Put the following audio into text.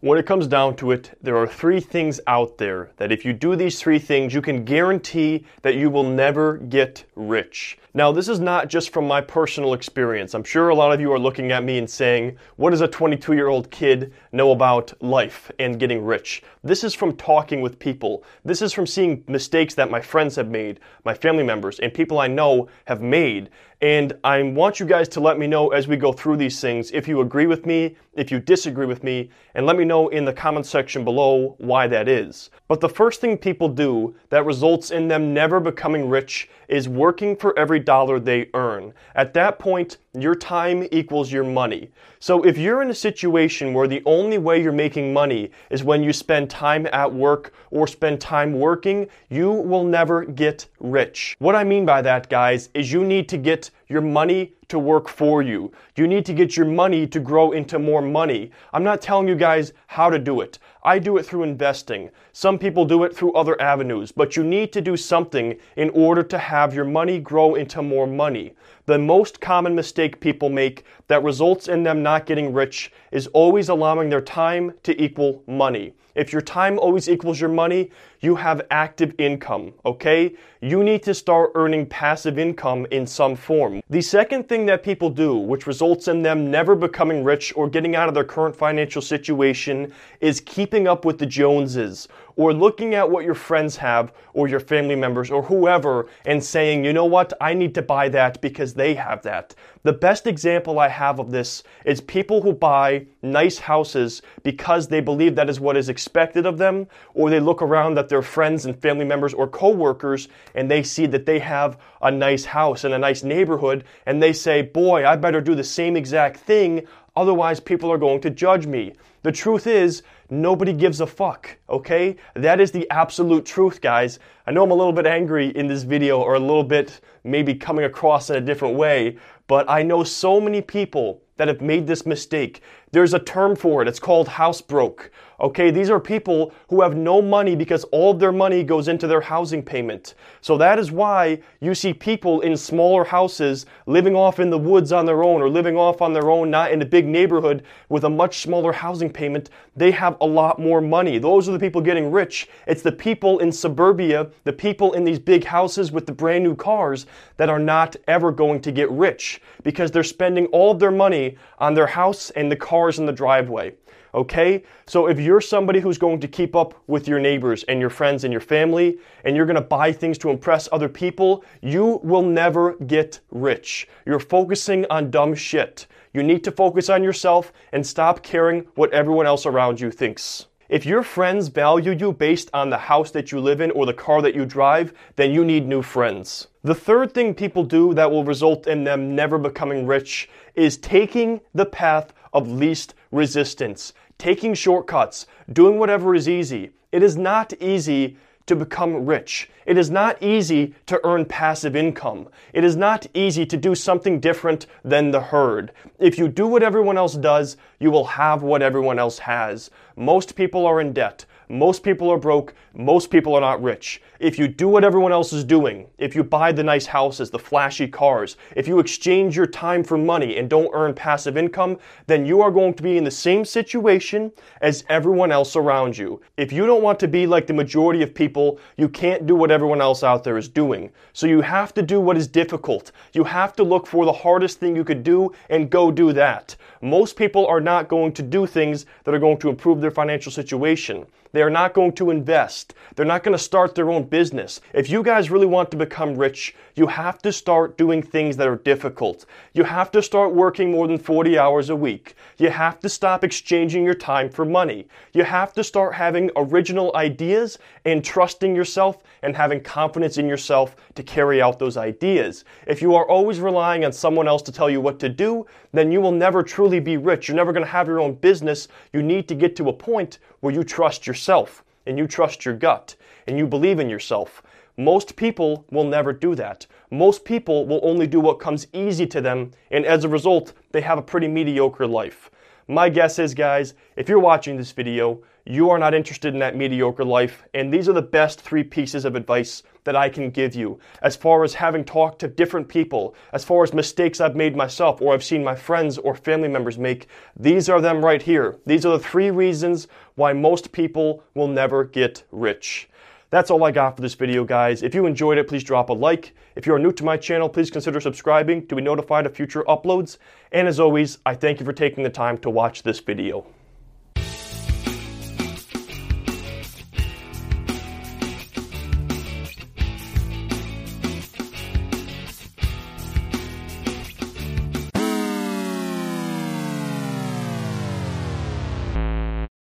When it comes down to it, there are three things out there that if you do these three things, you can guarantee that you will never get rich. Now, this is not just from my personal experience. I'm sure a lot of you are looking at me and saying, What does a 22 year old kid know about life and getting rich? This is from talking with people. This is from seeing mistakes that my friends have made, my family members, and people I know have made. And I want you guys to let me know as we go through these things if you agree with me, if you disagree with me, and let me know in the comment section below why that is. But the first thing people do that results in them never becoming rich is working for every dollar they earn. At that point, your time equals your money. So if you're in a situation where the only way you're making money is when you spend time at work or spend time working, you will never get rich. What I mean by that, guys, is you need to get your money to work for you. You need to get your money to grow into more money. I'm not telling you guys how to do it. I do it through investing. Some people do it through other avenues, but you need to do something in order to have your money grow into more money. The most common mistake people make that results in them not getting rich is always allowing their time to equal money. If your time always equals your money, you have active income, okay? You need to start earning passive income in some form. The second thing that people do, which results in them never becoming rich or getting out of their current financial situation, is keeping up with the Joneses or looking at what your friends have or your family members or whoever and saying, you know what, I need to buy that because they have that. The best example I have of this is people who buy nice houses because they believe that is what is expected of them, or they look around at their friends and family members or coworkers and they see that they have a nice house in a nice neighborhood and they say, boy, I better do the same exact thing, otherwise people are going to judge me. The truth is, nobody gives a fuck, okay? That is the absolute truth, guys. I know I'm a little bit angry in this video or a little bit maybe coming across in a different way, but I know so many people that have made this mistake. There's a term for it. It's called house broke. Okay, these are people who have no money because all of their money goes into their housing payment. So that is why you see people in smaller houses living off in the woods on their own or living off on their own, not in a big neighborhood with a much smaller housing payment. They have a lot more money. Those are the people getting rich. It's the people in suburbia, the people in these big houses with the brand new cars that are not ever going to get rich because they're spending all of their money on their house and the cars in the driveway. Okay? So if you're somebody who's going to keep up with your neighbors and your friends and your family, and you're to buy things to impress other people, you will never get rich. You're focusing on dumb shit. You need to focus on yourself and stop caring what everyone else around you thinks. If your friends value you based on the house that you live in or the car that you drive, then you need new friends. The third thing people do that will result in them never becoming rich is taking the path of least resistance taking shortcuts, doing whatever is easy. It is not easy to become rich. It is not easy to earn passive income. It is not easy to do something different than the herd. If you do what everyone else does, you will have what everyone else has. Most people are in debt. Most people are broke. Most people are not rich. If you do what everyone else is doing, if you buy the nice houses, the flashy cars, if you exchange your time for money and don't earn passive income, then you are going to be in the same situation as everyone else around you. If you don't want to be like the majority of people, you can't do what everyone else out there is doing. So you have to do what is difficult. You have to look for the hardest thing you could do and go do that. Most people are not going to do things that are going to improve their financial situation. They are not going to invest. They're not going to start their own business. If you guys really want to become rich, you have to start doing things that are difficult. You have to start working more than 40 hours a week. You have to stop exchanging your time for money. You have to start having original ideas and trusting yourself and having confidence in yourself to carry out those ideas. If you are always relying on someone else to tell you what to do, then you will never truly be rich. You're never going to have your own business. You need to get to a point where you trust yourself and you trust your gut and you believe in yourself. Most people will never do that. Most people will only do what comes easy to them, and as a result, they have a pretty mediocre life. My guess is, guys, if you're watching this video, you are not interested in that mediocre life, and these are the best three pieces of advice that I can give you. As far as having talked to different people, as far as mistakes I've made myself or I've seen my friends or family members make, these are them right here. These are the three reasons why most people will never get rich. That's all I got for this video, guys. If you enjoyed it, please drop a like. If you are new to my channel, please consider subscribing to be notified of future uploads. And as always, I thank you for taking the time to watch this video.